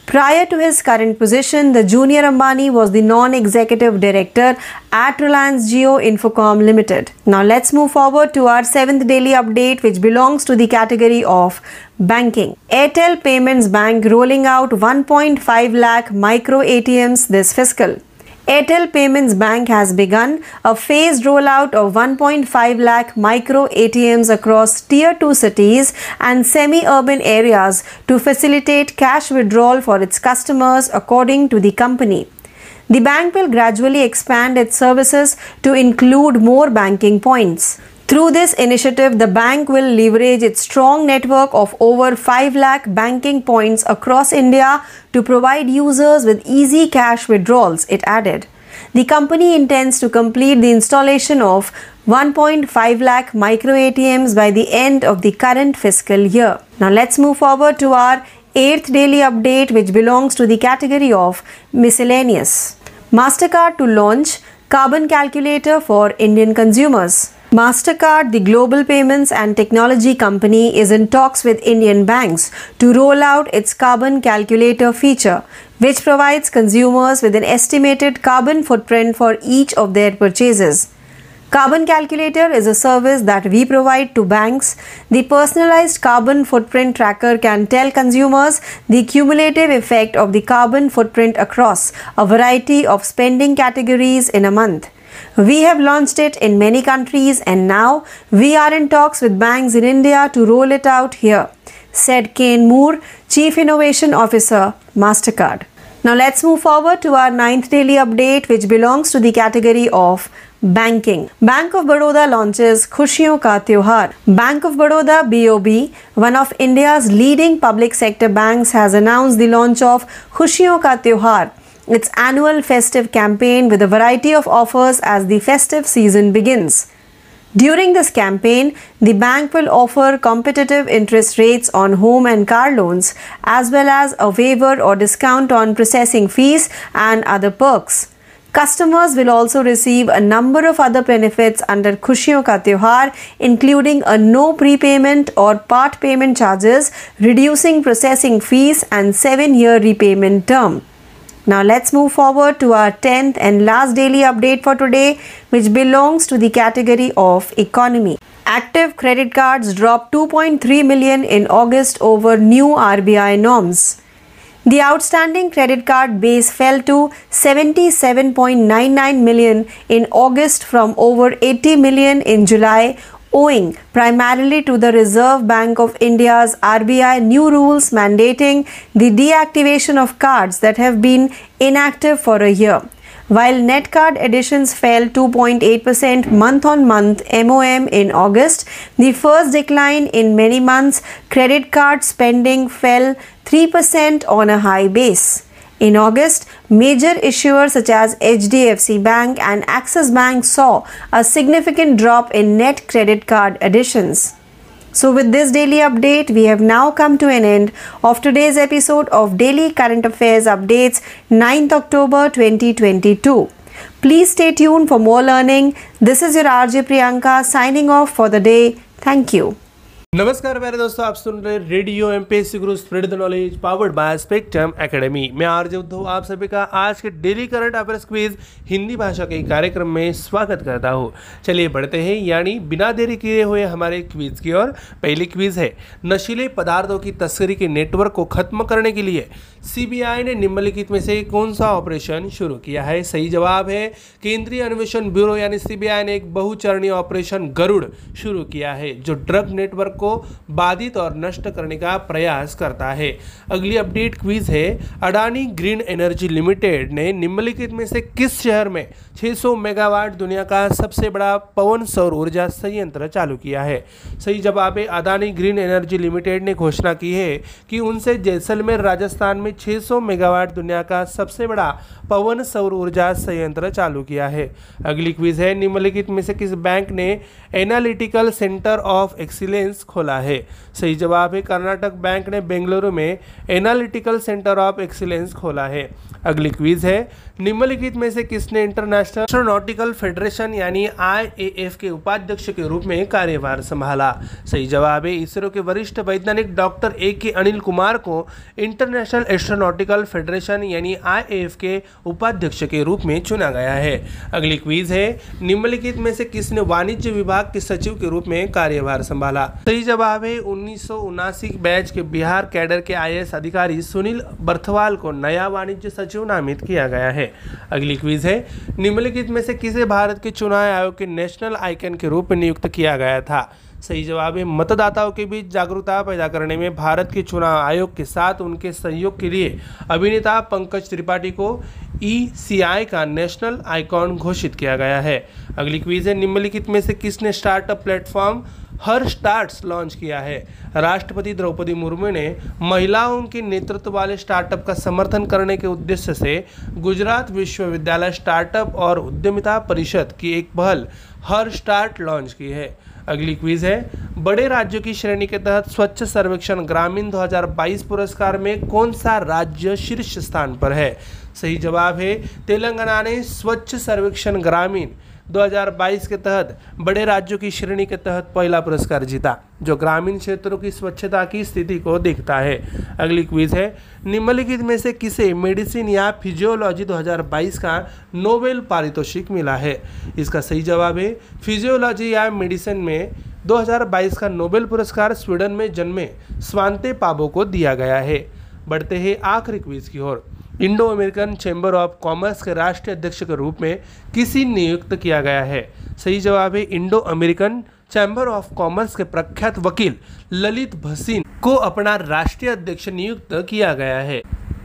Prior to his current position, the junior Ambani was the non-executive director at Reliance Geo Infocom Limited. Now let's move forward to our seventh daily update which belongs to the category of banking. Airtel Payments Bank rolling out 1.5 lakh micro ATMs this fiscal. Airtel Payments Bank has begun a phased rollout of 1.5 lakh micro ATMs across tier 2 cities and semi urban areas to facilitate cash withdrawal for its customers, according to the company. The bank will gradually expand its services to include more banking points. Through this initiative, the bank will leverage its strong network of over 5 lakh banking points across India to provide users with easy cash withdrawals, it added. The company intends to complete the installation of 1.5 lakh micro ATMs by the end of the current fiscal year. Now let's move forward to our eighth daily update, which belongs to the category of miscellaneous. MasterCard to launch carbon calculator for Indian consumers. MasterCard, the global payments and technology company, is in talks with Indian banks to roll out its carbon calculator feature, which provides consumers with an estimated carbon footprint for each of their purchases. Carbon Calculator is a service that we provide to banks. The personalized carbon footprint tracker can tell consumers the cumulative effect of the carbon footprint across a variety of spending categories in a month. We have launched it in many countries and now we are in talks with banks in India to roll it out here, said Kane Moore, Chief Innovation Officer, MasterCard. Now let's move forward to our ninth daily update, which belongs to the category of banking. Bank of Baroda launches Khushiyon Ka Tyohar. Bank of Baroda BOB, one of India's leading public sector banks, has announced the launch of Khushiyon Ka Tyohar its annual festive campaign with a variety of offers as the festive season begins. During this campaign, the bank will offer competitive interest rates on home and car loans, as well as a waiver or discount on processing fees and other perks. Customers will also receive a number of other benefits under Khushiyon Ka Tyohar, including a no prepayment or part payment charges, reducing processing fees, and 7 year repayment term. Now let's move forward to our 10th and last daily update for today, which belongs to the category of economy. Active credit cards dropped 2.3 million in August over new RBI norms. The outstanding credit card base fell to 77.99 million in August from over 80 million in July owing primarily to the Reserve Bank of India's RBI new rules mandating the deactivation of cards that have been inactive for a year. While net card additions fell 2.8% month on month MOM in August, the first decline in many months, credit card spending fell 3% on a high base. In August, major issuers such as HDFC Bank and Axis Bank saw a significant drop in net credit card additions. So, with this daily update, we have now come to an end of today's episode of Daily Current Affairs Updates 9th October 2022. Please stay tuned for more learning. This is your RJ Priyanka signing off for the day. Thank you. नमस्कार प्यारे दोस्तों, आप सुन रहे radio M P S C Guru spread the knowledge powered by Spectrum Academy मैं RJ Uddhav, आप सभी का आज के daily current affairs quiz Hindi भाषा के कार्यक्रम में स्वागत करता हूँ। चलिए बढ़ते हैं, यानी बिना देरी किए हुए हमारे क्विज की ओर। पहली क्विज है, नशीले पदार्थों की तस्करी के नेटवर्क को खत्म करने के लिए सीबीआई ने निम्नलिखित में से कौन सा ऑपरेशन शुरू किया है? सही जवाब है, केंद्रीय अन्वेषण ब्यूरो, यानी सीबीआई ने एक बहुचरणीय ऑपरेशन गरुड़ शुरू किया है, जो ड्रग नेटवर्क को बाधित और नष्ट करने का प्रयास करता है। अगली अपडेट क्विज है, अडानी ग्रीन एनर्जी लिमिटेड ने निम्नलिखित में से किस शहर में 600 मेगावाट दुनिया का सबसे बड़ा पवन सौर ऊर्जा संयंत्र चालू किया है? सही जवाब है अडानी ग्रीन एनर्जी लिमिटेड ने घोषणा की है कि उनसे जैसलमेर, राजस्थान में 600 मेगावाट दुनिया का सबसे बड़ा पवन सौर ऊर्जा संयंत्र चालू किया है। अगली क्विज है, निम्नलिखित में से किस बैंक ने एनालिटिकल सेंटर ऑफ़ एक्सीलेंस खोला है। सही जवाब है कर्नाटक बैंक ने बेंगलुरु में एनालिटिकल सेंटर ऑफ एक्सीलेंस खोला है। अगली क्वीज है निम्नलिखित में से किसने इंटरनेशनल एस्ट्रोनॉटिकल फेडरेशन यानी आईएएफ के उपाध्यक्ष के रूप में कार्यभार संभाला? सही जवाब है इसरो के वरिष्ठ वैज्ञानिक doctor A K Anil Kumar को इंटरनेशनल एस्ट्रोनॉटिकल फेडरेशन यानी आईएएफ के उपाध्यक्ष के रूप में चुना गया है। अगली क्वीज है, निम्नलिखित में से किसने वाणिज्य विभाग के सचिव के रूप में कार्यभार संभाला? सही जवाब है उन्नीस बैच के बिहार कैडर के आईएएस अधिकारी सुनील बर्थवाल को नया वाणिज्य सचिव नामित किया गया है। अगली क्विज है। निम्नलिखित में से किसे भारत के चुनाव आयोग के नेशनल आइकन के रूप में नियुक्त किया गया था? सही जवाब है। मतदाताओं के बीच जागरूकता पैदा करने में भारत के चुनाव आयोग के साथ उनके सहयोग के लिए अभिनेता पंकज त्रिपाठी को ईसीआई का नेशनल आइकॉन घोषित किया गया है। अगली क्वीज है, निम्नलिखित में से किसने startup platform her starts launch KIA है? राष्ट्रपति द्रौपदी मुर्मू ने महिलाओं के नेतृत्व वाले स्टार्टअप का समर्थन करने के उद्देश्य से गुजरात विश्वविद्यालय स्टार्टअप और उद्यमिता परिषद की एक पहल हर स्टार्ट लॉन्च की है। अगली क्विज है। बड़े राज्यों की श्रेणी के तहत स्वच्छ सर्वेक्षण ग्रामीण 2022 पुरस्कार में कौन सा राज्य शीर्ष स्थान पर है? सही जवाब है तेलंगाना ने स्वच्छ सर्वेक्षण ग्रामीण। 2022 के तहत बड़े राज्यों की श्रेणी के तहत पहला पुरस्कार जीता, जो ग्रामीण क्षेत्रों की स्वच्छता की स्थिति को देखता है। अगली क्विज है, निम्नलिखित में से किसे मेडिसिन या फिजियोलॉजी 2022 का नोबेल पारितोषिक मिला है? इसका सही जवाब है, फिजियोलॉजी या मेडिसिन में 2022 का नोबेल पुरस्कार स्वीडन में जन्मे स्वांते पाबो को दिया गया है। बढ़ते हैं आखिरी क्विज की or. Indo American Chamber of Commerce के राष्ट्रीय अध्यक्ष के रूप में किसी नियुक्त किया गया है। सही जवाब है Indo American Chamber of Commerce के प्रख्यात वकील ललित भसीन को अपना राष्ट्रीय अध्यक्ष नियुक्त किया गया है।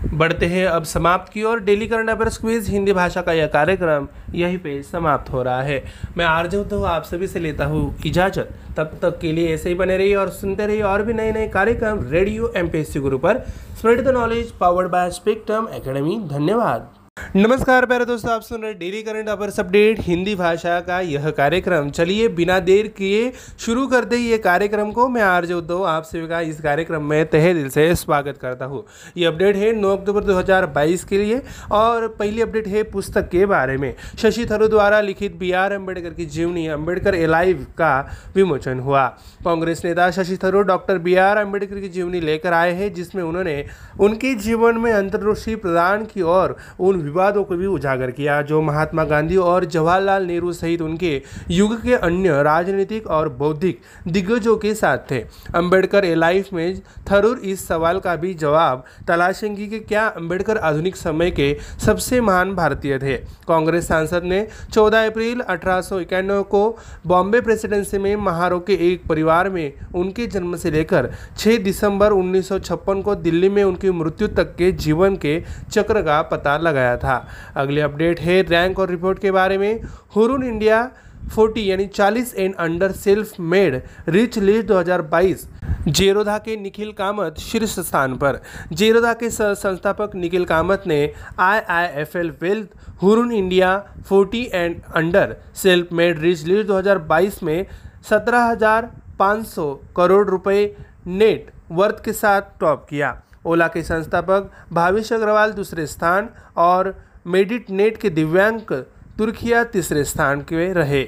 बढ़ते हैं अब समाप्त की or. Daily current affairs quiz, Hindi भाषा का यह कार्यक्रम यहीं पे समाप्त हो रहा है। मैं आर्ज तो आप सभी से लेता हूँ इजाज़त। तब तक के लिए ऐसे ही बने रहिए और सुनते रहिए और भी नए नए कार्यक्रम radio M P S C Guru per. Spread the knowledge powered by Spectrum Academy धन्यवाद। नमस्कार प्यारे दोस्तों, आप सुन रहे हैं daily current affairs update Hindi भाषा का यह कार्यक्रम। चलिए, बिना देर किए शुरू करते ही ये कार्यक्रम को। मैं आर्ज उद्धव, आप सभी का इस कार्यक्रम में तहे दिल से स्वागत करता हूँ। ये अपडेट है 9 अक्टूबर 2022 के लिए और पहली अपडेट है पुस्तक के बारे में। शशि थरूर द्वारा लिखित बी आर अंबेडकर की जीवनी अंबेडकर एलाइव का विमोचन हुआ। कांग्रेस नेता Shashi Tharoor doctor B R Ambedkar की जीवनी लेकर आए हैं, जिसमें उन्होंने उनके जीवन में अंतर्दृष्टि प्रदान की और उन विवादों को भी उजागर किया, जो महात्मा गांधी और जवाहरलाल नेहरू सहित उनके युग के अन्य राजनीतिक और बौद्धिक दिग्गजों के साथ थे। अंबेडकर ए लाइफ में थरूर इस सवाल का भी जवाब तलाशेंगे कि क्या अंबेडकर आधुनिक समय के सबसे महान भारतीय थे। कांग्रेस सांसद ने 14 अप्रैल अठारह सौ इक्यानवे को बॉम्बे प्रेसिडेंसी में महारो के एक परिवार में उनके जन्म से लेकर 6 दिसंबर 1956 को दिल्ली में उनकी मृत्यु तक के जीवन के चक्र का पता लगाया था। अगले अपडेट है रैंक और रिपोर्ट के बारे में। हुरून इंडिया 40 यानी 40 and under self made rich list 2022 Zerodha के निखिल कामत शीर्ष स्थान पर। जेरोधा के संस्थापक निखिल कामत ने I I F L wealth Hurun India 40 and under self made rich list 2022 में 17,500 करोड़ रुपए नेट वर्थ के साथ टॉप किया। ओला के संस्थापक, भावेश अग्रवाल दूसरे स्थान और मेडिट नेट के दिव्यांग तुर्किया तीसरे स्थान के रहे।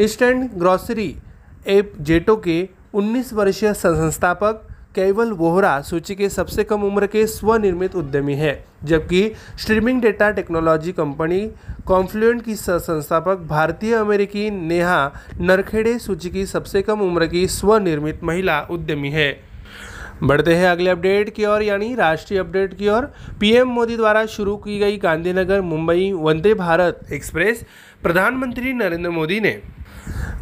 ईस्टर्न ग्रॉसरी एप जेटो के 19 वर्षीय संस्थापक केवल वोहरा सूची के सबसे कम उम्र के स्वनिर्मित उद्यमी हैं, जबकि streaming data technology company Confluent की संस्थापक भारतीय अमेरिकी नेहा नरखेड़े सूची की सबसे कम उम्र की स्वनिर्मित महिला उद्यमी है। बढ़ते हैं अगले अपडेट की ओर, यानी राष्ट्रीय अपडेट की ओर। पीएम मोदी द्वारा शुरू की गई गांधीनगर मुंबई वंदे भारत एक्सप्रेस, प्रधानमंत्री नरेंद्र मोदी ने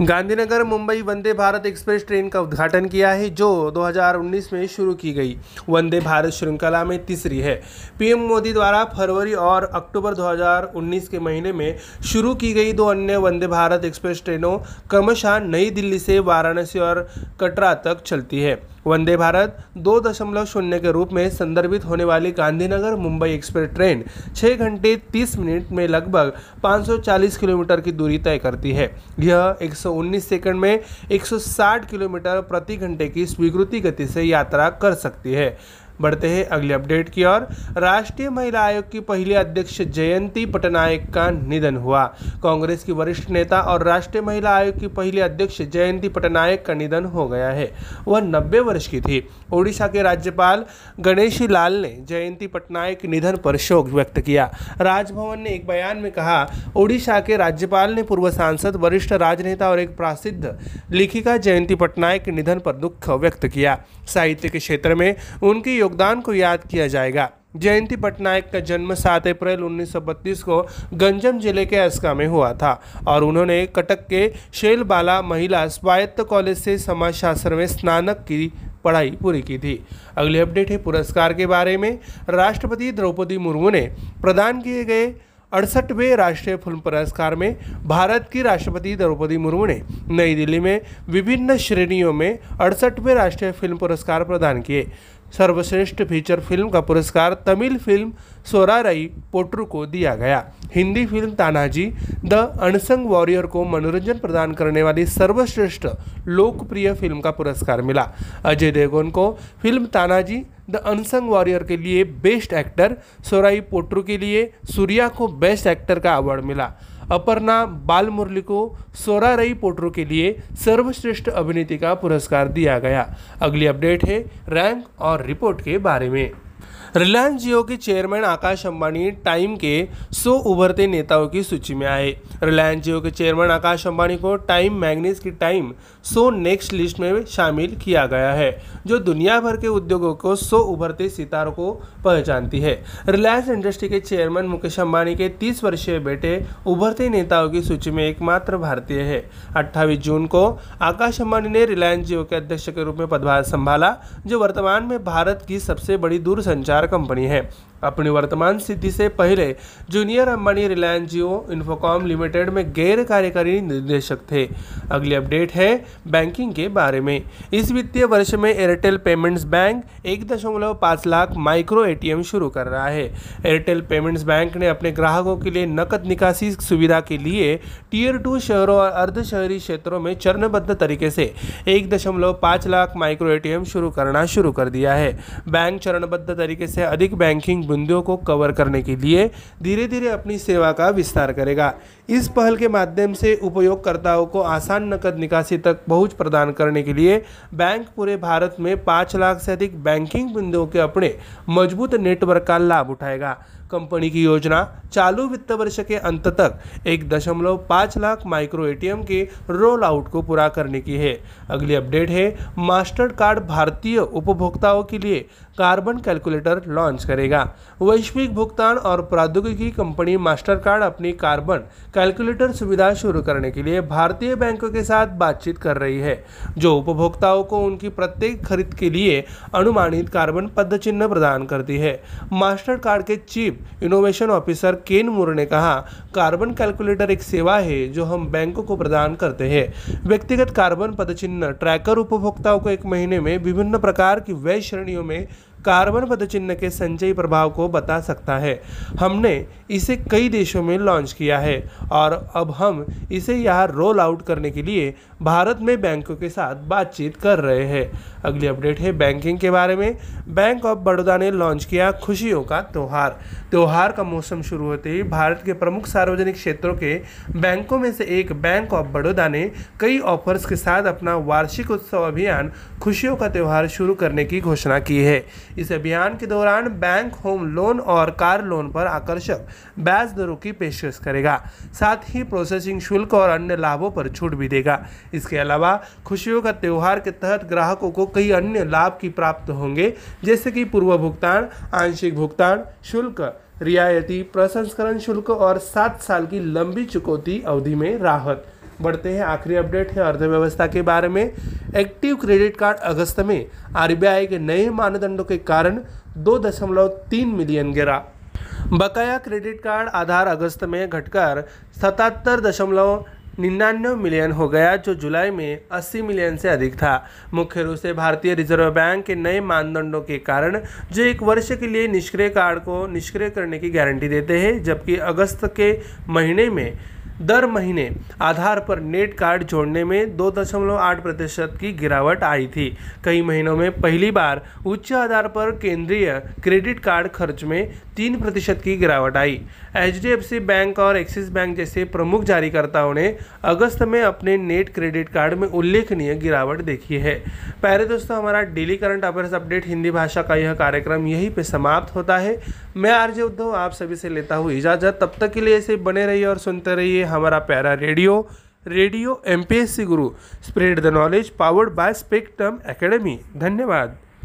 गांधीनगर मुंबई वंदे भारत एक्सप्रेस ट्रेन का उद्घाटन किया है, जो 2019 में शुरू की गई। वंदे भारत श्रृंखला में तीसरी है। पीएम मोदी द्वारा फरवरी और अक्टूबर 2019 के महीने में शुरू की गई दो अन्य वंदे भारत एक्सप्रेस ट्रेनों, क्रमशः नई दिल्ली से वाराणसी और कटरा तक चलती है। वंदे भारत दो दशमलव शून्य के रूप में संदर्भित होने वाली गांधीनगर मुंबई एक्सप्रेस ट्रेन छः घंटे 30 मिनट में लगभग 540 किलोमीटर की दूरी तय करती है। यह 119 सेकंड में 160 किलोमीटर प्रति घंटे की स्वीकृति गति से यात्रा कर सकती है। बढ़ते हैं अगले अपडेट की ओर। राष्ट्रीय महिला आयोग की पहली अध्यक्ष जयंती पटनायक का निधन हुआ। कांग्रेस की वरिष्ठ नेता और राष्ट्रीय महिला आयोग की पहली अध्यक्ष जयंती पटनायक का निधन हो गया है। वह नब्बे वर्ष की थी। ओडिशा के राज्यपाल गणेशी लाल ने जयंती पटनायक निधन पर शोक व्यक्त किया। राजभवन ने एक बयान में कहा, ओडिशा के राज्यपाल ने पूर्व सांसद, वरिष्ठ राजनेता और एक प्रसिद्ध लेखिका जयंती पटनायक के निधन पर दुख व्यक्त किया। साहित्य के क्षेत्र में उनके योगदान को याद किया जाएगा। जयंती पटनायक का जन्म 7 अप्रैल 1932 को गंजम ज़िले के अस्का में हुआ था और उन्होंने कटक के शेलबाला महिला स्वायत्त कॉलेज से समाजशास्त्र में स्नातक की पढ़ाई पूरी की थी। अगली अपडेट है पुरस्कार के बारे में। राष्ट्रपति द्रौपदी मुर्मू ने प्रदान किए गए अड़सठवें राष्ट्रीय फ़िल्म पुरस्कार में भारत की राष्ट्रपति द्रौपदी मुर्मू ने नई दिल्ली में विभिन्न श्रेणियों में अड़सठवें राष्ट्रीय फ़िल्म पुरस्कार प्रदान किए। सर्वश्रेष्ठ फीचर फ़िल्म का पुरस्कार तमिल फ़िल्म सोरारई पोट्रू को दिया गया। Hindi film Tanhaji, the unsung warrior को मनोरंजन प्रदान करने वाली सर्वश्रेष्ठ लोकप्रिय फ़िल्म का पुरस्कार मिला। अजय देवगन को film Tanhaji, the unsung warrior के लिए बेस्ट एक्टर सोराई पोट्रू के लिए सूर्या को बेस्ट एक्टर का अवार्ड मिला। अपर्णा बालमुरली को सोरा रई पोट्रो के लिए सर्वश्रेष्ठ अभिनेत्री का पुरस्कार दिया गया। अगली अपडेट है रैंक और रिपोर्ट के बारे में। रिलायंस जियो के चेयरमैन आकाश अंबानी टाइम के 100 उभरते नेताओं की सूची में आए। रिलायंस जियो के चेयरमैन आकाश अंबानी को टाइम मैग्नीज की टाइम 100 नेक्स्ट लिस्ट में शामिल किया गया है, जो दुनिया भर के उद्योगों को 100 उभरते सितारों को पहचानती है। रिलायंस इंडस्ट्री के चेयरमैन मुकेश अंबानी के 30 वर्षीय बेटे उभरते नेताओं की सूची में एकमात्र भारतीय है। अट्ठाईस जून को आकाश अंबानी ने रिलायंस जियो के अध्यक्ष के रूप में पदभार संभाला, जो वर्तमान में भारत की सबसे बड़ी दूरसंचार कंपनी है। अपनी वर्तमान स्थिति से पहले junior Ambani Reliance Jio Infocomm limited में गैर कार्यकारी निर्देशक थे। अगली अपडेट है बैंकिंग के बारे में। इस वित्तीय वर्ष में एयरटेल पेमेंट्स बैंक एक दशमलव पाँच लाख माइक्रो एटीएम शुरू कर रहा है। एयरटेल पेमेंट्स बैंक ने अपने ग्राहकों के लिए नकद निकासी सुविधा के लिए टीयर टू शहरों और अर्ध शहरी क्षेत्रों में चरणबद्ध तरीके से एक दशमलव पाँच लाख माइक्रो एटीएम शुरू करना शुरू कर दिया है। बैंक चरणबद्ध तरीके से अधिक बैंकिंग बिंदुओं को कवर करने के लिए धीरे धीरे अपनी सेवा का विस्तार करेगा। इस पहल के माध्यम से उपयोगकर्ताओं को आसान नकद निकासी तक पहुँच प्रदान करने के लिए बैंक पूरे भारत में पाँच लाख से अधिक बैंकिंग बिंदुओं के अपने मज़बूत नेटवर्क का लाभ उठाएगा। कंपनी की योजना चालू वित्त वर्ष के अंत तक एक दशमलव पाँच लाख माइक्रो एटीएम के रोल आउट को पूरा करने की है। अगली अपडेट है, मास्टर कार्ड भारतीय उपभोक्ताओं के लिए कार्बन कैलकुलेटर लॉन्च करेगा। वैश्विक भुगतान और प्रौद्योगिकी कंपनी मास्टर कार्ड अपनी कार्बन कैलकुलेटर सुविधा शुरू करने के लिए भारतीय बैंकों के साथ बातचीत कर रही है, जो उपभोक्ताओं को उनकी प्रत्येक खरीद के लिए अनुमानित कार्बन पद चिन्ह प्रदान करती है। मास्टर कार्ड के इनोवेशन ऑफिसर केन मुर ने कहा कार्बन कैलकुलेटर एक सेवा है जो हम बैंकों को प्रदान करते हैं। व्यक्तिगत कार्बन पदचिन्ह ट्रैकर उपभोक्ताओं को एक महीने में विभिन्न प्रकार की व्यय श्रेणियों में कार्बन पदचिन्ह के संचयी प्रभाव को बता सकता है। हमने इसे कई देशों में लॉन्च किया है और अब हम इसे यहाँ रोल आउट करने के लिए भारत में बैंकों के साथ बातचीत कर रहे हैं। अगली अपडेट है बैंकिंग के बारे में। बैंक ऑफ़ बड़ौदा ने लॉन्च किया खुशियों का त्यौहार। त्यौहार का मौसम शुरू होते ही भारत के प्रमुख सार्वजनिक क्षेत्रों के बैंकों में से एक बैंक ऑफ़ बड़ौदा ने कई ऑफर्स के साथ अपना वार्षिक उत्सव अभियान खुशियों का त्यौहार शुरू करने की घोषणा की है। इस अभियान के दौरान बैंक, होम लोन और कार लोन पर आकर्षक ब्याज दरों की पेशकश करेगा। साथ ही प्रोसेसिंग शुल्क और अन्य लाभों पर छूट भी देगा। इसके अलावा खुशियों का त्यौहार के तहत ग्राहकों को कई अन्य लाभ की प्राप्त होंगे, जैसे कि पूर्व भुगतान, आंशिक भुगतान, शुल्क, रियायती प्रसंस्करण शुल्क और सात साल की लंबी चुकौती अवधि में राहत। बढ़ते हैं। आखिरी अपडेट है अर्थव्यवस्था के बारे में। एक्टिव क्रेडिट कार्ड अगस्त में आरबीआई के नए मानदंडों के कारण दो दशमलव तीन मिलियन गिरा। बकाया क्रेडिट कार्ड आधार अगस्त में घटकर सतहत्तर दशमलव निन्यानवे मिलियन हो गया, जो जुलाई में 80 मिलियन से अधिक था। मुख्य रूप से भारतीय रिज़र्व बैंक के नए मानदंडों के कारण जो एक वर्ष के लिए निष्क्रिय कार्ड को निष्क्रिय करने की गारंटी देते हैं, जबकि अगस्त के महीने में दर महीने आधार पर नेट कार्ड जोड़ने में दो दशमलव आठ प्रतिशत की गिरावट आई थी। कई महीनों में पहली बार उच्च आधार पर केंद्रीय क्रेडिट कार्ड खर्च में तीन प्रतिशत की गिरावट आई। एच बैंक और एक्सिस बैंक जैसे प्रमुख जारीकर्ताओं ने अगस्त में अपने नेट क्रेडिट कार्ड में उल्लेखनीय गिरावट देखी है। प्यारे दोस्तों, हमारा daily current affairs update Hindi भाषा का यह कार्यक्रम यहीं पे समाप्त होता है। मैं आरजे उद्धव, आप सभी से लेता हूँ इजाज़त। तब तक के लिए ऐसे बने रहिए और सुनते रहिए हमारा प्यारा radio radio MPSC Guru spread the knowledge powered by Spectrum Academy धन्यवाद।